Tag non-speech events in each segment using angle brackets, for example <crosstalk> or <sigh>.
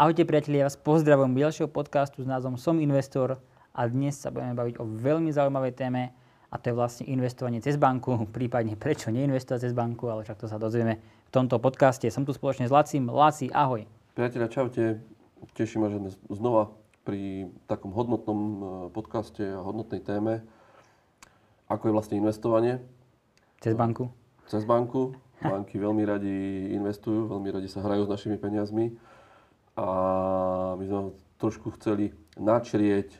Ahojte priatelia, ja vás pozdravujem ďalšieho podcastu s názvom Som investor a dnes sa budeme baviť o veľmi zaujímavej téme a to je vlastne investovanie cez banku, <laughs> prípadne prečo neinvestovať cez banku, ale však to sa dozvieme v tomto podcaste. Som tu spoločne s Lacim. Laci, ahoj. Priatelia, čaute. Teším ma, že dnes znova pri takom hodnotnom e, podcaste a hodnotnej téme, ako je vlastne investovanie. Cez banku? Cez banku. Banky veľmi radi investujú, veľmi radi sa hrajú s našimi peniazmi a my sme trošku chceli načrieť e,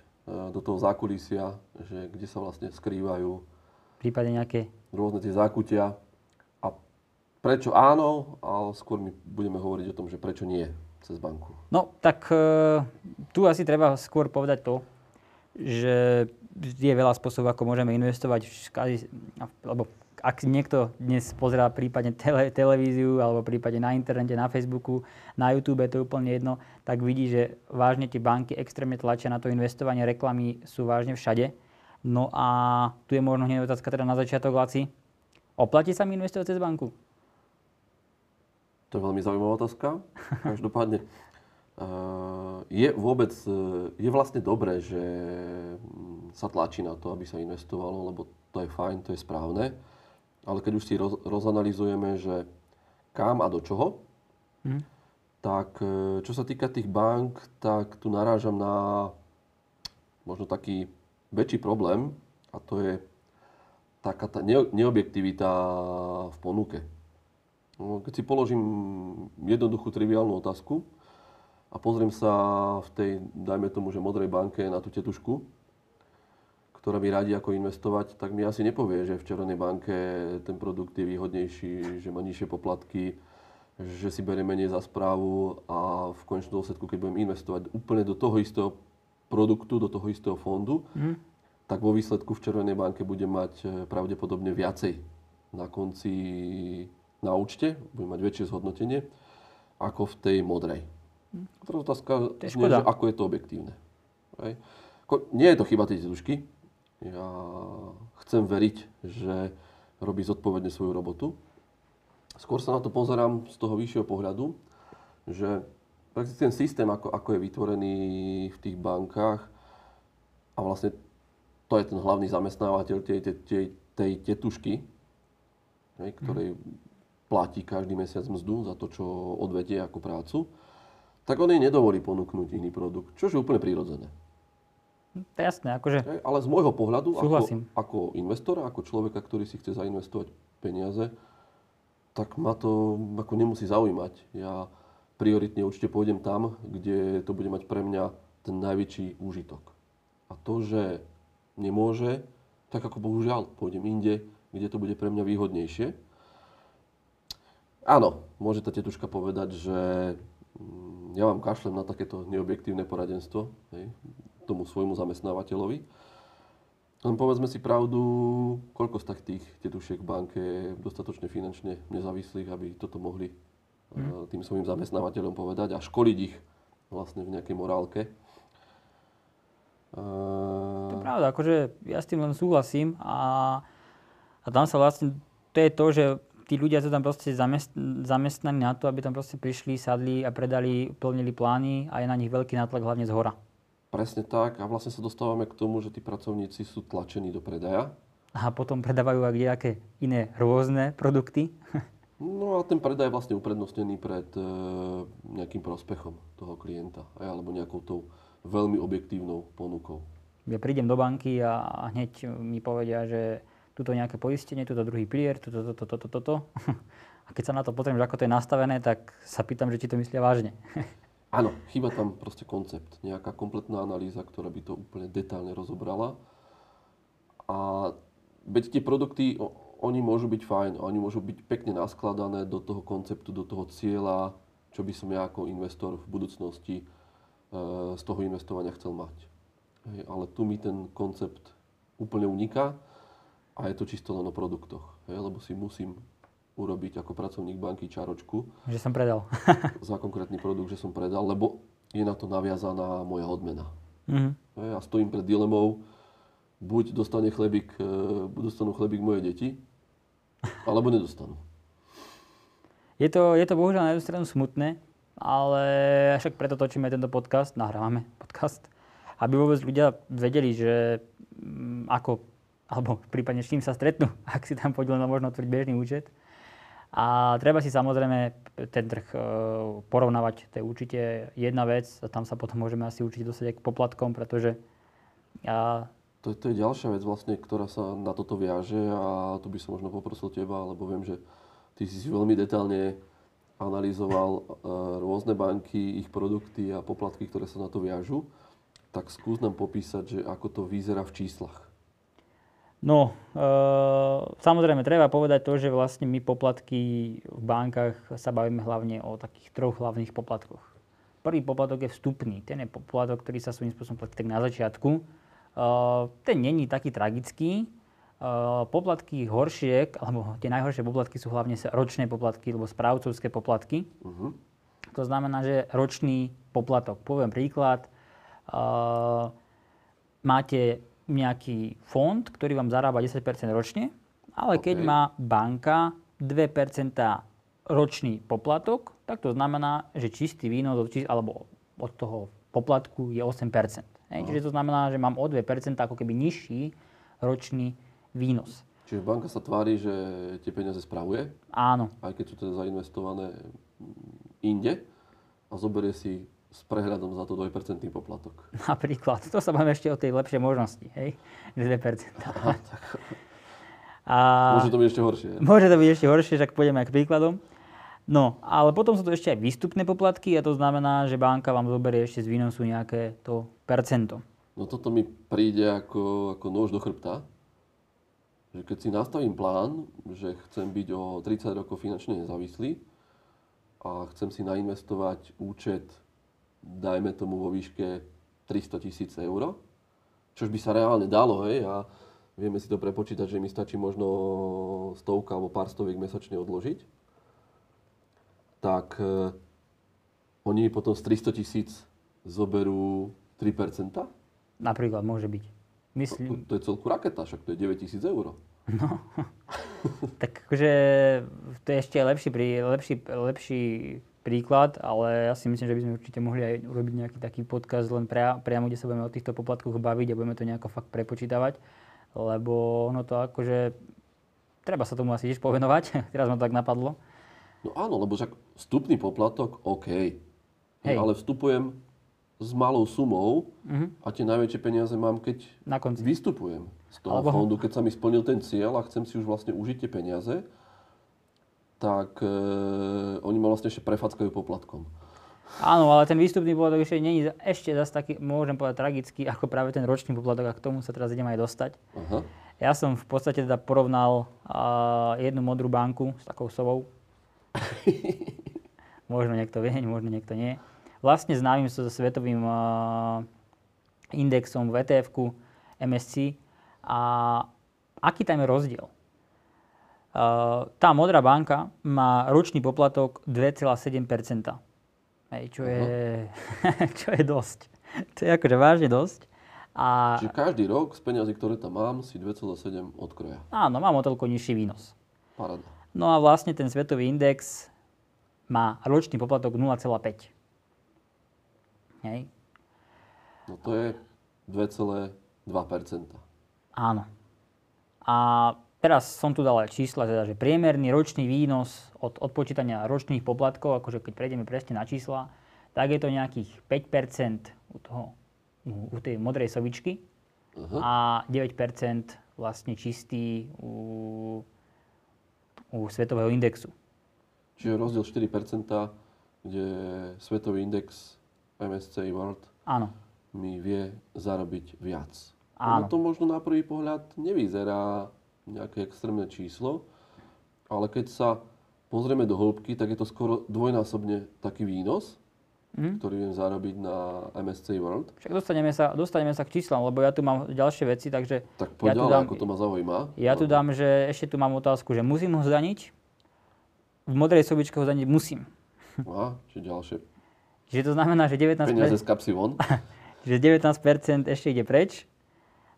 do toho zákulisia, že kde sa vlastne skrývajú prípade nejaké rôzne tie zákutia a prečo áno, ale skôr my budeme hovoriť o tom, že prečo nie cez banku. No, tak e, tu asi treba skôr povedať to, že je veľa spôsobov, ako môžeme investovať, lebo ak niekto dnes pozerá prípadne tele, televíziu alebo prípadne na internete, na Facebooku, na YouTube, to je úplne jedno, tak vidí, že vážne tie banky extrémne tlačia na to investovanie, reklamy sú vážne všade. No a tu je možno hneď otázka teda na začiatok, Laci. Oplatí sa mi investovať cez banku? To je veľmi zaujímavá otázka. <laughs> Každopádne, je vôbec, je vlastne dobré, že sa tlačí na to, aby sa investovalo, lebo to je fajn, to je správne ale keď už si roz, rozanalizujeme, že kam a do čoho, mm. tak e, čo sa týka tých bank, tak tu narážam na možno taký väčší problém a to je taká tá neobjektivita v ponuke. No, keď si položím jednoduchú triviálnu otázku a pozriem sa v tej, dajme tomu, že modrej banke na tú tetušku, ktorá mi radí, ako investovať, tak mi asi nepovie, že v Červenej banke ten produkt je výhodnejší, že má nižšie poplatky, že si berie menej za správu a v konečnom dôsledku, keď budem investovať úplne do toho istého produktu, do toho istého fondu, mm. tak vo výsledku v Červenej banke budem mať eh, pravdepodobne viacej na konci na účte, budem mať väčšie zhodnotenie ako v tej modrej. Mm. Teraz otázka, je nie, že ako je to objektívne. Hej. Nie je to chyba tej tušky, ja chcem veriť, že robí zodpovedne svoju robotu. Skôr sa na to pozerám z toho vyššieho pohľadu, že ten systém, ako, ako je vytvorený v tých bankách a vlastne to je ten hlavný zamestnávateľ tej, tej, tej, tej tetušky, hej, ktorej platí každý mesiac mzdu za to, čo odvedie ako prácu, tak on jej nedovolí ponúknuť iný produkt, čo je úplne prirodzené. To je jasné, akože... Ale z môjho pohľadu, ako, ako investora, ako človeka, ktorý si chce zainvestovať peniaze, tak ma to ako nemusí zaujímať. Ja prioritne určite pôjdem tam, kde to bude mať pre mňa ten najväčší úžitok. A to, že nemôže, tak ako bohužiaľ pôjdem inde, kde to bude pre mňa výhodnejšie. Áno, môže tá tetuška povedať, že mm, ja vám kašlem na takéto neobjektívne poradenstvo. Hej tomu svojmu zamestnávateľovi. Len povedzme si pravdu, koľko z tak tých tetušiek v banke je dostatočne finančne nezávislých, aby toto mohli mm. tým svojim zamestnávateľom povedať a školiť ich vlastne v nejakej morálke. To je pravda, akože ja s tým len súhlasím a, a tam sa vlastne, to je to, že tí ľudia sú tam proste zamest, zamestnaní na to, aby tam proste prišli, sadli a predali, plnili plány a je na nich veľký nátlak hlavne z hora. Presne tak a vlastne sa dostávame k tomu, že tí pracovníci sú tlačení do predaja. A potom predávajú aj nejaké iné rôzne produkty. No a ten predaj je vlastne uprednostnený pred e, nejakým prospechom toho klienta, alebo nejakou tou veľmi objektívnou ponukou. Ja prídem do banky a hneď mi povedia, že tuto nejaké poistenie, tuto druhý pilier, tuto, toto, toto, toto. <laughs> A keď sa na to že ako to je nastavené, tak sa pýtam, že či to myslia vážne. <laughs> Áno, chýba tam proste koncept, nejaká kompletná analýza, ktorá by to úplne detálne rozobrala. A veď tie produkty, oni môžu byť fajn, oni môžu byť pekne naskladané do toho konceptu, do toho cieľa, čo by som ja ako investor v budúcnosti e, z toho investovania chcel mať. Hej, ale tu mi ten koncept úplne uniká a je to čisto len o produktoch, hej, lebo si musím urobiť ako pracovník banky čaročku. Že som predal. <laughs> za konkrétny produkt, že som predal, lebo je na to naviazaná moja odmena. Mm-hmm. Ja stojím pred dilemou, buď dostane chlebík, e, dostanú chlebík moje deti, Alebo nedostanú. Je to, je to bohužiaľ na jednu stranu smutné, ale však preto točíme tento podcast, nahrávame podcast, aby vôbec ľudia vedeli, že mm, ako, alebo prípadne s čím sa stretnú, <laughs> ak si tam pôjdu len možno otvoriť bežný účet. A treba si samozrejme ten trh e, porovnávať, to je určite jedna vec a tam sa potom môžeme asi určite dostať aj k poplatkom, pretože a To, to je ďalšia vec vlastne, ktorá sa na toto viaže a tu by som možno poprosil teba, lebo viem, že ty si veľmi detálne analyzoval e, rôzne banky, ich produkty a poplatky, ktoré sa na to viažu. Tak skús nám popísať, že ako to vyzerá v číslach. No, e, samozrejme, treba povedať to, že vlastne my poplatky v bankách sa bavíme hlavne o takých troch hlavných poplatkoch. Prvý poplatok je vstupný. Ten je poplatok, ktorý sa svojím spôsobom platí tak na začiatku. E, ten není taký tragický. E, poplatky horšie, alebo tie najhoršie poplatky sú hlavne ročné poplatky, alebo správcovské poplatky. Uh-huh. To znamená, že ročný poplatok. Poviem príklad. E, máte nejaký fond, ktorý vám zarába 10% ročne, ale keď OK. má banka 2% ročný poplatok, tak to znamená, že čistý výnos od, alebo od toho poplatku je 8%. Hej? Čiže to znamená, že mám o 2% ako keby nižší ročný výnos. Čiže banka sa tvári, že tie peniaze spravuje, Áno, aj keď sú teda zainvestované inde a zoberie si s prehľadom za to 2% poplatok. napríklad. To sa bavíme ešte o tej lepšej možnosti, hej? 2%. Aha, tak A... môže to byť ešte horšie. Môže to byť ešte horšie, však pôjdeme aj k príkladom. No, ale potom sú to ešte aj výstupné poplatky a to znamená, že banka vám zoberie ešte z výnosu nejaké to percento. No toto mi príde ako, ako nôž do chrbta. Že keď si nastavím plán, že chcem byť o 30 rokov finančne nezávislý a chcem si nainvestovať účet, dajme tomu vo výške 300 tisíc eur, čož by sa reálne dalo, hej, a vieme si to prepočítať, že mi stačí možno stovka alebo pár stoviek mesačne odložiť, tak e, oni potom z 300 tisíc zoberú 3%. Napríklad môže byť. To, Myslím, to je celku raketa, však to je 9000 eur. <laughs> tak akože to je ešte lepší, lepší, lepší príklad, ale ja si myslím, že by sme určite mohli aj urobiť nejaký taký podcast len pria, priamo, kde sa budeme o týchto poplatkoch baviť a budeme to nejako fakt prepočítavať, lebo ono to akože, treba sa tomu asi tiež povenovať, <laughs> teraz ma to tak napadlo. No áno, lebo však vstupný poplatok, OK. Hej. Ale vstupujem s malou sumou Mhm. a tie najväčšie peniaze mám, keď Na konci. vystupujem z toho Alebo- fondu, keď sa mi splnil ten cieľ a chcem si už vlastne užiť tie peniaze, tak e, oni ma vlastne ešte prefackajú poplatkom. Áno, ale ten výstupný poplatok ešte je ešte zase taký, môžem povedať, tragický, ako práve ten ročný poplatok a k tomu sa teraz idem aj dostať. Aha. Ja som v podstate teda porovnal a, jednu modrú banku s takou sovou. <laughs> možno niekto vie, možno niekto nie. Vlastne známym so svetovým a, indexom v ETF-ku MSC. A aký tam je rozdiel? A, tá modrá banka má ročný poplatok 2,7%. Hej, čo, je, <laughs> čo je dosť. To je akože vážne dosť. A Čiže každý rok z peniazy, ktoré tam mám, si 2,7 odkroja. áno, mám o toľko nižší výnos. Paráda. No a vlastne ten svetový index má ročný poplatok 0,5. Hej? No to je 2,2%. Áno. A teraz som tu dal aj čísla, teda, že priemerný ročný výnos od odpočítania ročných poplatkov, akože keď prejdeme presne na čísla, tak je to nejakých 5% u, toho, u, tej modrej sovičky Aha. a 9% vlastne čistý u, u svetového indexu. Čiže rozdiel 4%, kde svetový index MSCI World Áno. mi vie zarobiť viac. Áno. Ono to možno na prvý pohľad nevyzerá nejaké extrémne číslo, ale keď sa pozrieme do hĺbky, tak je to skoro dvojnásobne taký výnos, Mhm. ktorý viem zarobiť na MSCI World. Však dostaneme sa, dostaneme sa k číslam, lebo ja tu mám ďalšie veci, takže Tak Ja poď tu ďalej, dám- ako to ma zaujíma. ja tu dám, že ešte tu mám otázku, že musím ho zdaniť? V modrej sobičke ho zdaniť musím. Aha, či ďalšie Čiže to znamená, že 19%, peniaze z kapsy von. <laughs> že 19% ešte ide preč.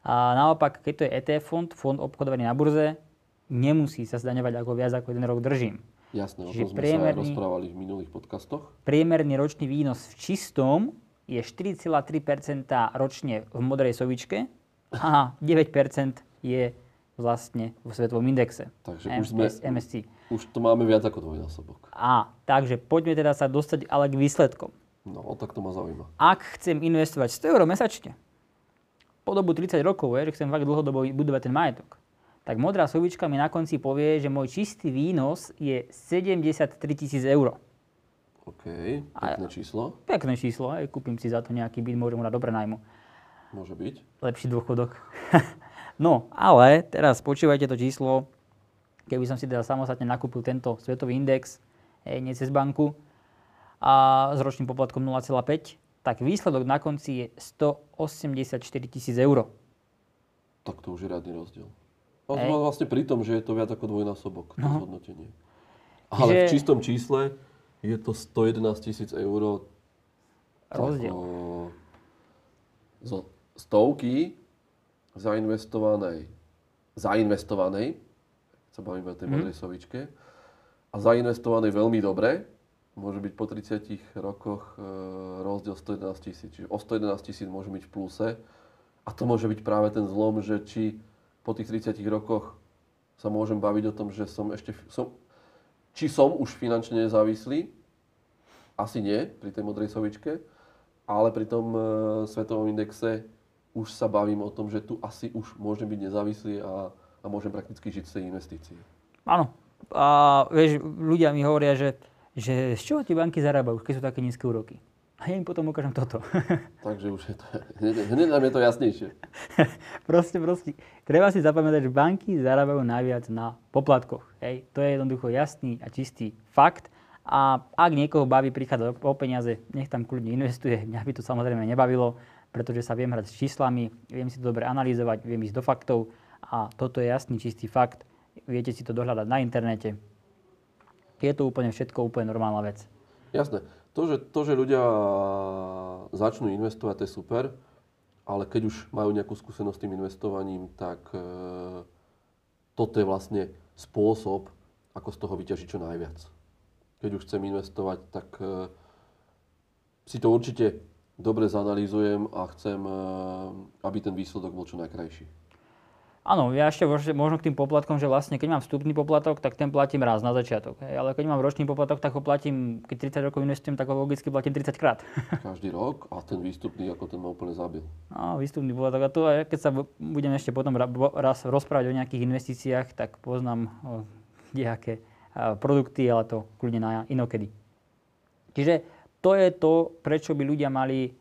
A naopak, keď to je ETF fond, fond obchodovaný na burze, nemusí sa zdaňovať ako viac ako jeden rok držím. Jasné, o Čiže tom sme sa rozprávali v minulých podcastoch. Priemerný ročný výnos v čistom je 4,3% ročne v modrej sovičke a 9% je vlastne vo svetovom indexe. Takže M- už sme- MSC. Už to máme viac ako dvojnásobok. A, takže poďme teda sa dostať ale k výsledkom. No, tak to ma zaujíma. Ak chcem investovať 100 eur mesačne, po dobu 30 rokov, je, že chcem fakt dlhodobo budovať ten majetok, tak modrá sovička mi na konci povie, že môj čistý výnos je 73 tisíc eur. OK, pekné číslo. Pekné číslo, aj kúpim si za to nejaký byt, môžem mu dať dobre najmu. Môže byť. Lepší dôchodok. <laughs> no, ale teraz počúvajte to číslo, keby som si teda samostatne nakúpil tento svetový index, hej, nie cez banku, a s ročným poplatkom 0,5, tak výsledok na konci je 184 tisíc eur. Tak to už je riadny rozdiel. A vlastne pri tom, že je to viac ako dvojnásobok, to No. zhodnotenie. Ale v Čiže- čistom čísle je to 111 tisíc eur. Rozdiel. Zo stovky zainvestovanej, zainvestovanej, sa bavíme o tej Mhm. modrej sovičke, a zainvestovanej veľmi dobre, môže byť po 30 rokoch e, rozdiel 111 tisíc. Čiže o 111 tisíc môže byť v pluse. A to môže byť práve ten zlom, že či po tých 30 rokoch sa môžem baviť o tom, že som ešte... Som, či som už finančne nezávislý? Asi nie, pri tej modrej sovičke. Ale pri tom e, svetovom indexe už sa bavím o tom, že tu asi už môžem byť nezávislý a, a môžem prakticky žiť z tej investície. Áno. A vieš, ľudia mi hovoria, že, že z čoho tie banky zarábajú, keď sú také nízke úroky. A ja im potom ukážem toto. <laughs> Takže už je to, hneď, hneď nám je to jasnejšie. <laughs> proste, proste. Treba si zapamätať, že banky zarábajú najviac na poplatkoch. Hej. To je jednoducho jasný a čistý fakt. A ak niekoho baví prichádzať o peniaze, nech tam kľudne investuje. Mňa by to samozrejme nebavilo, pretože sa viem hrať s číslami, viem si to dobre analyzovať, viem ísť do faktov a toto je jasný, čistý fakt. Viete si to dohľadať na internete. Je to úplne všetko úplne normálna vec. Jasné. To že, to, že ľudia začnú investovať, to je super, ale keď už majú nejakú skúsenosť s tým investovaním, tak e, toto je vlastne spôsob, ako z toho vyťažiť čo najviac. Keď už chcem investovať, tak e, si to určite dobre zanalýzujem a chcem, e, aby ten výsledok bol čo najkrajší. Áno, ja ešte možno k tým poplatkom, že vlastne keď mám vstupný poplatok, tak ten platím raz na začiatok. Hej, ale keď mám ročný poplatok, tak ho platím, keď 30 rokov investujem, tak ho logicky platím 30 krát. <laughs> Každý rok a ten výstupný, ako ten ma úplne zabil. No, výstupný poplatok. A to, keď sa bu- budeme ešte potom raz rozprávať o nejakých investíciách, tak poznám nejaké produkty, ale to kľudne na inokedy. Čiže to je to, prečo by ľudia mali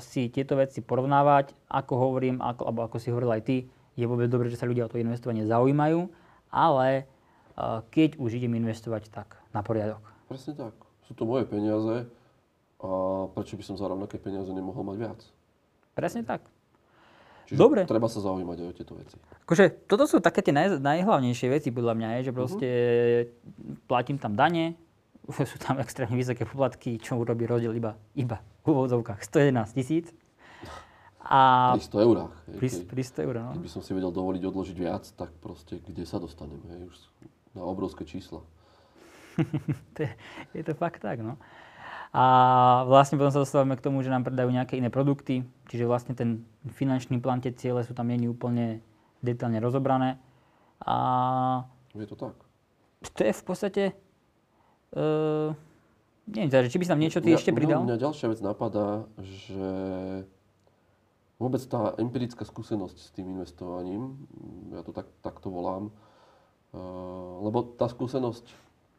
si tieto veci porovnávať. Ako hovorím, ako, alebo ako si hovoril aj ty, je vôbec dobré, že sa ľudia o to investovanie zaujímajú, ale a, keď už idem investovať, tak na poriadok. Presne tak. Sú to moje peniaze a prečo by som za rovnaké peniaze nemohol mať viac? Presne tak. Čiže Dobre. treba sa zaujímať aj o tieto veci. Akože, toto sú také tie naj, najhlavnejšie veci podľa mňa, je, že proste platím tam dane, <laughs> sú tam extrémne vysoké poplatky, čo urobí rozdiel iba, iba v úvodzovkách 111 tisíc. A Pri 100 eurách. hej, pri, keď, pri 100 eur, no. keď by som si vedel dovoliť odložiť viac, tak proste kde sa dostanem? Hej, už na obrovské čísla. <laughs> to je, je to fakt tak, no. A vlastne potom sa dostávame k tomu, že nám predajú nejaké iné produkty, čiže vlastne ten finančný plán, tie ciele sú tam není úplne detailne rozobrané. A Je to tak. to je v podstate... Uh, neviem, teda, či by sa tam niečo ty Mňa- ešte pridal? Mňa, mňa ďalšia vec napadá, že vôbec tá empirická skúsenosť s tým investovaním, ja to tak, takto volám, eh, lebo tá skúsenosť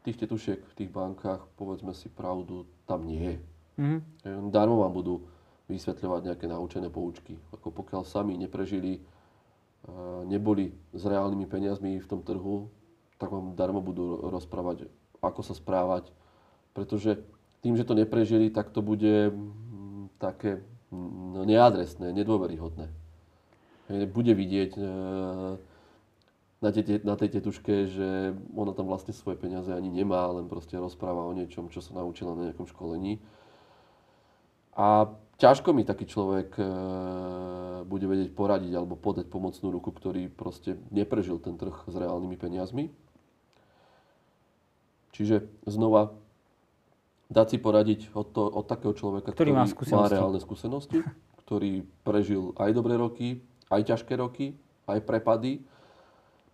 tých tetušiek v tých bankách, povedzme si pravdu, tam nie je. Mhm. Oni Darmo vám budú vysvetľovať nejaké naučené poučky. Ako pokiaľ sami neprežili, eh, neboli s reálnymi peniazmi v tom trhu, tak vám darmo budú ro- rozprávať, ako sa správať. Pretože tým, že to neprežili, tak to bude mm, také no, neadresné, nedôveryhodné. Bude vidieť eh, na, tej, na tej tetuške, že ona tam vlastne svoje peniaze ani nemá, len proste rozpráva o niečom, čo sa naučila na nejakom školení. A ťažko mi taký človek e, bude vedieť poradiť alebo podať pomocnú ruku, ktorý proste neprežil ten trh s reálnymi peniazmi. Čiže znova dať si poradiť od, to, od takého človeka, ktorý, má, má reálne skúsenosti, ktorý prežil aj dobré roky, aj ťažké roky, aj prepady,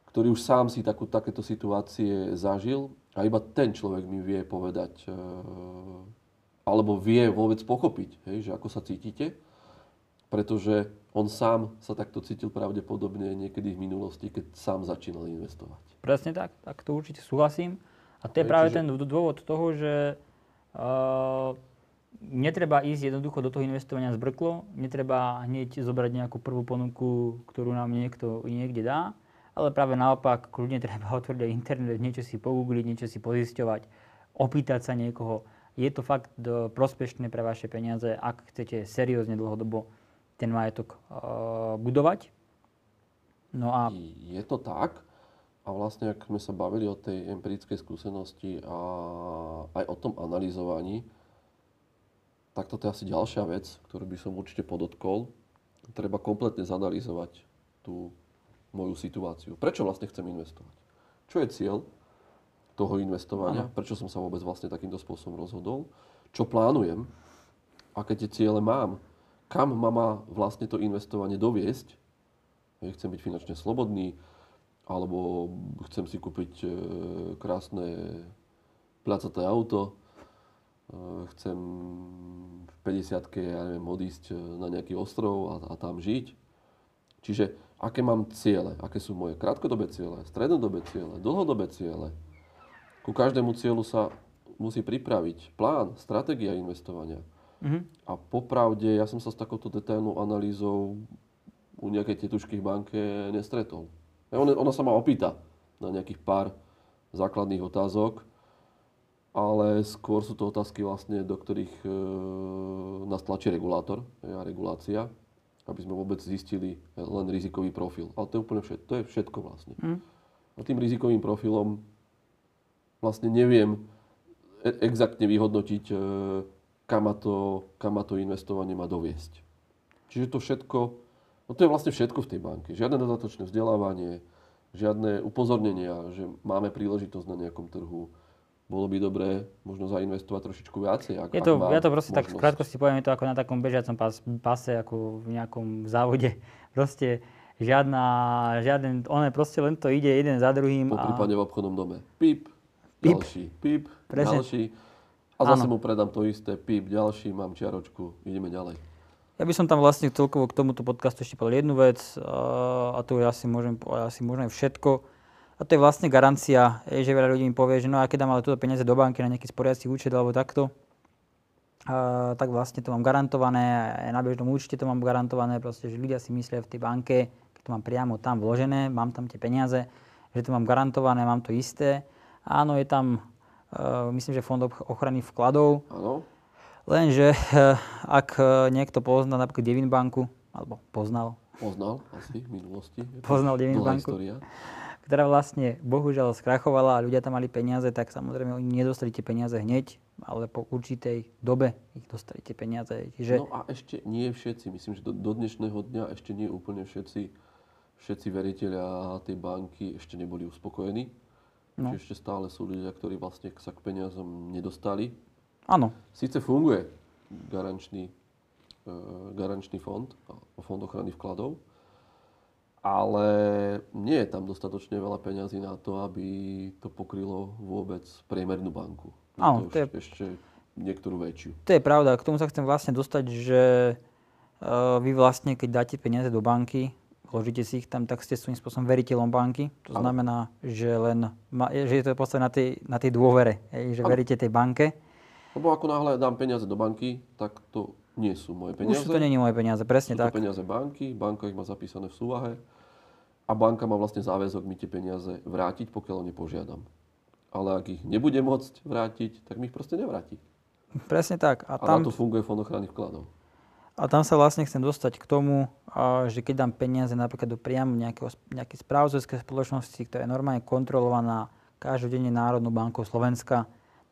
ktorý už sám si takú, takéto situácie zažil a iba ten človek mi vie povedať, e, alebo vie vôbec pochopiť, hej, že ako sa cítite, pretože on sám sa takto cítil pravdepodobne niekedy v minulosti, keď sám začínal investovať. Presne tak, tak to určite súhlasím. A to je práve čiže... ten dôvod toho, že netreba ísť jednoducho do toho investovania zbrklo, netreba hneď zobrať nejakú prvú ponuku, ktorú nám niekto niekde dá, ale práve naopak, kľudne treba <laughs> otvoriť aj internet, niečo si pogoogliť, niečo si pozisťovať, opýtať sa niekoho. Je to fakt prospešné pre vaše peniaze, ak chcete seriózne dlhodobo ten majetok uh, budovať. No a... Je to tak. A vlastne, ak sme sa bavili o tej empirickej skúsenosti a aj o tom analyzovaní, tak toto je asi ďalšia vec, ktorú by som určite podotkol. Treba kompletne zanalýzovať tú moju situáciu. Prečo vlastne chcem investovať? Čo je cieľ toho investovania? Aha. Prečo som sa vôbec vlastne takýmto spôsobom rozhodol? Čo plánujem? Aké tie ciele mám? Kam ma má vlastne to investovanie doviesť? Chcem byť finančne slobodný, alebo chcem si kúpiť e, krásne placaté auto, e, chcem v 50 ja neviem, odísť e, na nejaký ostrov a, a tam žiť. Čiže aké mám ciele, aké sú moje krátkodobé ciele, strednodobé ciele, dlhodobé ciele. Ku každému cieľu sa musí pripraviť plán, stratégia investovania. Mm-hmm. A popravde, ja som sa s takouto detailnou analýzou u nejakej tetušky v banke nestretol. Ona, ona sa ma opýta na nejakých pár základných otázok, ale skôr sú to otázky vlastne, do ktorých e, nás tlačí regulátor a regulácia, aby sme vôbec zistili len rizikový profil. Ale to je úplne všetko, to je všetko vlastne. Mm. A tým rizikovým profilom vlastne neviem e- exaktne vyhodnotiť, e, kam, ma to, kam ma to investovanie má doviesť. Čiže to všetko No to je vlastne všetko v tej banke. Žiadne dodatočné vzdelávanie, žiadne upozornenia, že máme príležitosť na nejakom trhu. Bolo by dobré možno zainvestovať trošičku viacej. Ak, je to, ak ja to proste možnosť. tak v krátkosti poviem, je to ako na takom bežiacom pas, pase, ako v nejakom závode. <laughs> Proste žiadna, žiaden, one proste len to ide jeden za druhým. Po prípade a... v obchodnom dome. Pip, pip. ďalší, pip, Presne. ďalší. A zase ano. mu predám to isté, pip, ďalší, mám čiaročku, ideme ďalej. Ja by som tam vlastne celkovo k tomuto podcastu ešte povedal jednu vec a to ja si môžem asi aj všetko. A to je vlastne garancia, že veľa ľudí mi povie, že no a keď dám ale túto peniaze do banky na nejaký sporiaci účet alebo takto, a, tak vlastne to mám garantované, aj na bežnom účte to mám garantované, proste, že ľudia si myslia v tej banke, keď to mám priamo tam vložené, mám tam tie peniaze, že to mám garantované, mám to isté. Áno, je tam, uh, myslím, že fond ochrany vkladov. Áno Lenže eh, ak eh, niekto pozná napríklad Devin banku, alebo poznal. Poznal asi v minulosti. Poznal Devin banku. História. Ktorá vlastne bohužiaľ skrachovala a ľudia tam mali peniaze, tak samozrejme oni nedostali tie peniaze hneď, ale po určitej dobe ich dostali tie peniaze. Čiže... No a ešte nie všetci, myslím, že do, do dnešného dňa ešte nie úplne všetci, všetci veriteľia tej banky ešte neboli uspokojení. No. Čiže ešte stále sú ľudia, ktorí vlastne sa k peniazom nedostali Áno. Sice funguje garančný, e, garančný fond, fond ochrany vkladov, ale nie je tam dostatočne veľa peňazí na to, aby to pokrylo vôbec priemernú banku. Áno, to je ešte niektorú väčšiu. To je pravda. K tomu sa chcem vlastne dostať, že uh, vy vlastne, keď dáte peniaze do banky, vložíte si ich tam, tak ste svojím spôsobom veriteľom banky. To ano. znamená, že, len, že je to v podstate na tej, na tej dôvere, že ano. veríte tej banke. Lebo ako náhle dám peniaze do banky, tak to nie sú moje peniaze. Už to nie sú moje peniaze, presne sú tak. to peniaze banky, banka ich má zapísané v súvahe a banka má vlastne záväzok mi tie peniaze vrátiť, pokiaľ o ne požiadam. Ale ak ich nebude môcť vrátiť, tak mi ich proste nevráti. Presne tak. A, tam, a na to funguje fond ochrany vkladov. A tam sa vlastne chcem dostať k tomu, že keď dám peniaze napríklad do priamo nejakého, nejakej správcovskej spoločnosti, ktorá je normálne kontrolovaná každodenne Národnou bankou Slovenska,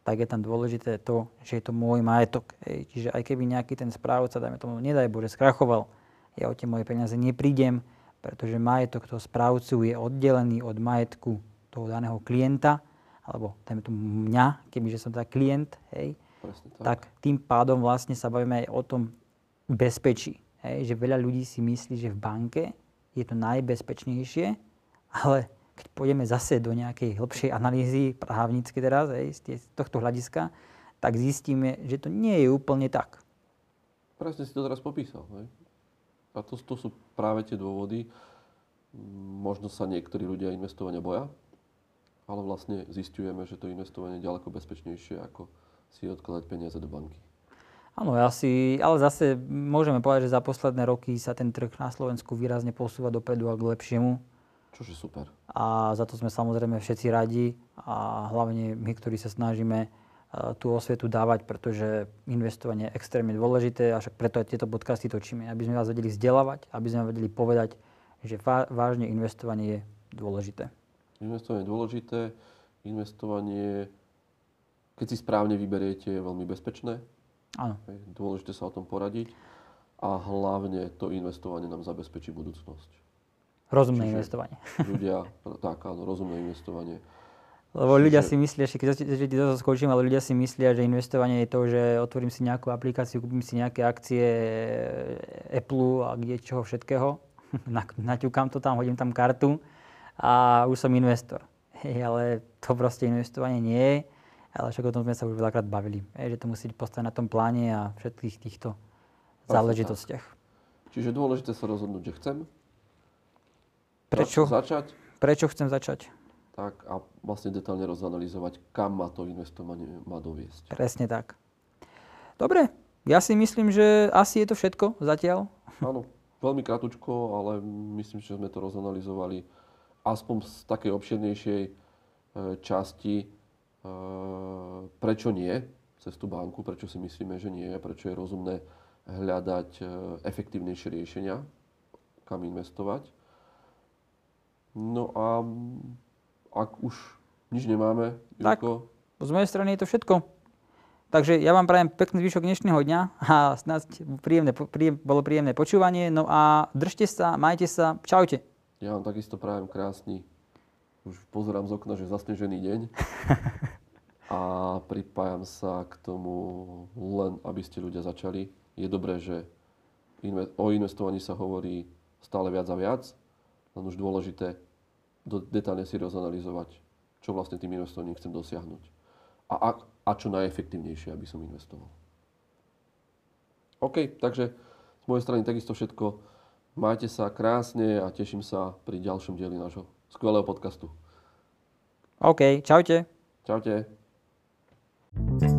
tak je tam dôležité to, že je to môj majetok. Hej. Čiže aj keby nejaký ten správca, dajme tomu, nedaj Bože, skrachoval, ja o tie moje peniaze neprídem, pretože majetok toho správcu je oddelený od majetku toho daného klienta, alebo dajme tomu mňa, kebyže som teda klient, hej, Presne tak. tak tým pádom vlastne sa bavíme aj o tom bezpečí. Hej, že veľa ľudí si myslí, že v banke je to najbezpečnejšie, ale keď pôjdeme zase do nejakej hĺbšej analýzy, právnicky teraz, hej, z, tohto hľadiska, tak zistíme, že to nie je úplne tak. Presne si to teraz popísal. Hej? A to, to sú práve tie dôvody. Možno sa niektorí ľudia investovania boja, ale vlastne zistujeme, že to investovanie je ďaleko bezpečnejšie, ako si odkladať peniaze do banky. Áno, ja si, ale zase môžeme povedať, že za posledné roky sa ten trh na Slovensku výrazne posúva dopredu a k lepšiemu. Čože super. A za to sme samozrejme všetci radi a hlavne my, ktorí sa snažíme eh, tú osvetu dávať, pretože investovanie je extrémne dôležité a však preto aj tieto podcasty točíme, aby sme vás vedeli vzdelávať, aby sme vedeli povedať, že vážne investovanie je dôležité. Investovanie je dôležité. Investovanie, keď si správne vyberiete, je veľmi bezpečné. Áno, Dôležité sa o tom poradiť. A hlavne to investovanie nám zabezpečí budúcnosť. Rozumné Čiže- investovanie. Ľudia, tak áno, rozumné investovanie. Lebo ľudia Čiže- si myslia, že keď toho skočím, ale ľudia si myslia, že investovanie je to, že otvorím si nejakú aplikáciu, kúpim si nejaké akcie Apple a kde čoho všetkého, <laughs> Na- naťukám to tam, hodím tam kartu a už som investor. Hej, ale to proste investovanie nie je, ale však o tom sme sa už veľakrát bavili, hej, že to musí postavené na tom pláne a všetkých týchto tak. záležitostiach. Čiže je dôležité sa rozhodnúť, že chcem. Prečo, Začať prečo chcem začať? tak a vlastne detálne rozanalizovať, kam ma to investovanie má doviesť. Presne tak. Dobre, ja si myslím, že asi je to všetko zatiaľ. <laughs> Áno, veľmi kratučko, ale myslím, že sme to rozanalizovali aspoň z takej obširnejšej e, časti, e, prečo nie cez tú banku, prečo si myslíme, že nie, prečo je rozumné hľadať e, efektívnejšie riešenia, kam investovať. No a ak už nič nemáme, Tak. Jurko, Z mojej strany je to všetko. Takže ja vám prajem pekný zvyšok dnešného dňa a snad príjemné, príjem, bolo príjemné počúvanie. No a držte sa, majte sa, čaute. Ja vám takisto prajem krásny, už pozerám z okna, že zasnežený deň. <laughs> A pripájam sa k tomu len, aby ste ľudia začali. Je dobré, že o investovaní sa hovorí stále viac a viac, len už dôležité detálne si rozanalizovať, čo vlastne tým investovaním chcem dosiahnuť. A, a, a čo najefektívnejšie, aby som investoval. OK, takže z mojej strany takisto všetko. Majte sa krásne a teším sa pri ďalšom dieli nášho skvelého podcastu. OK, čaute. Čaute. thank you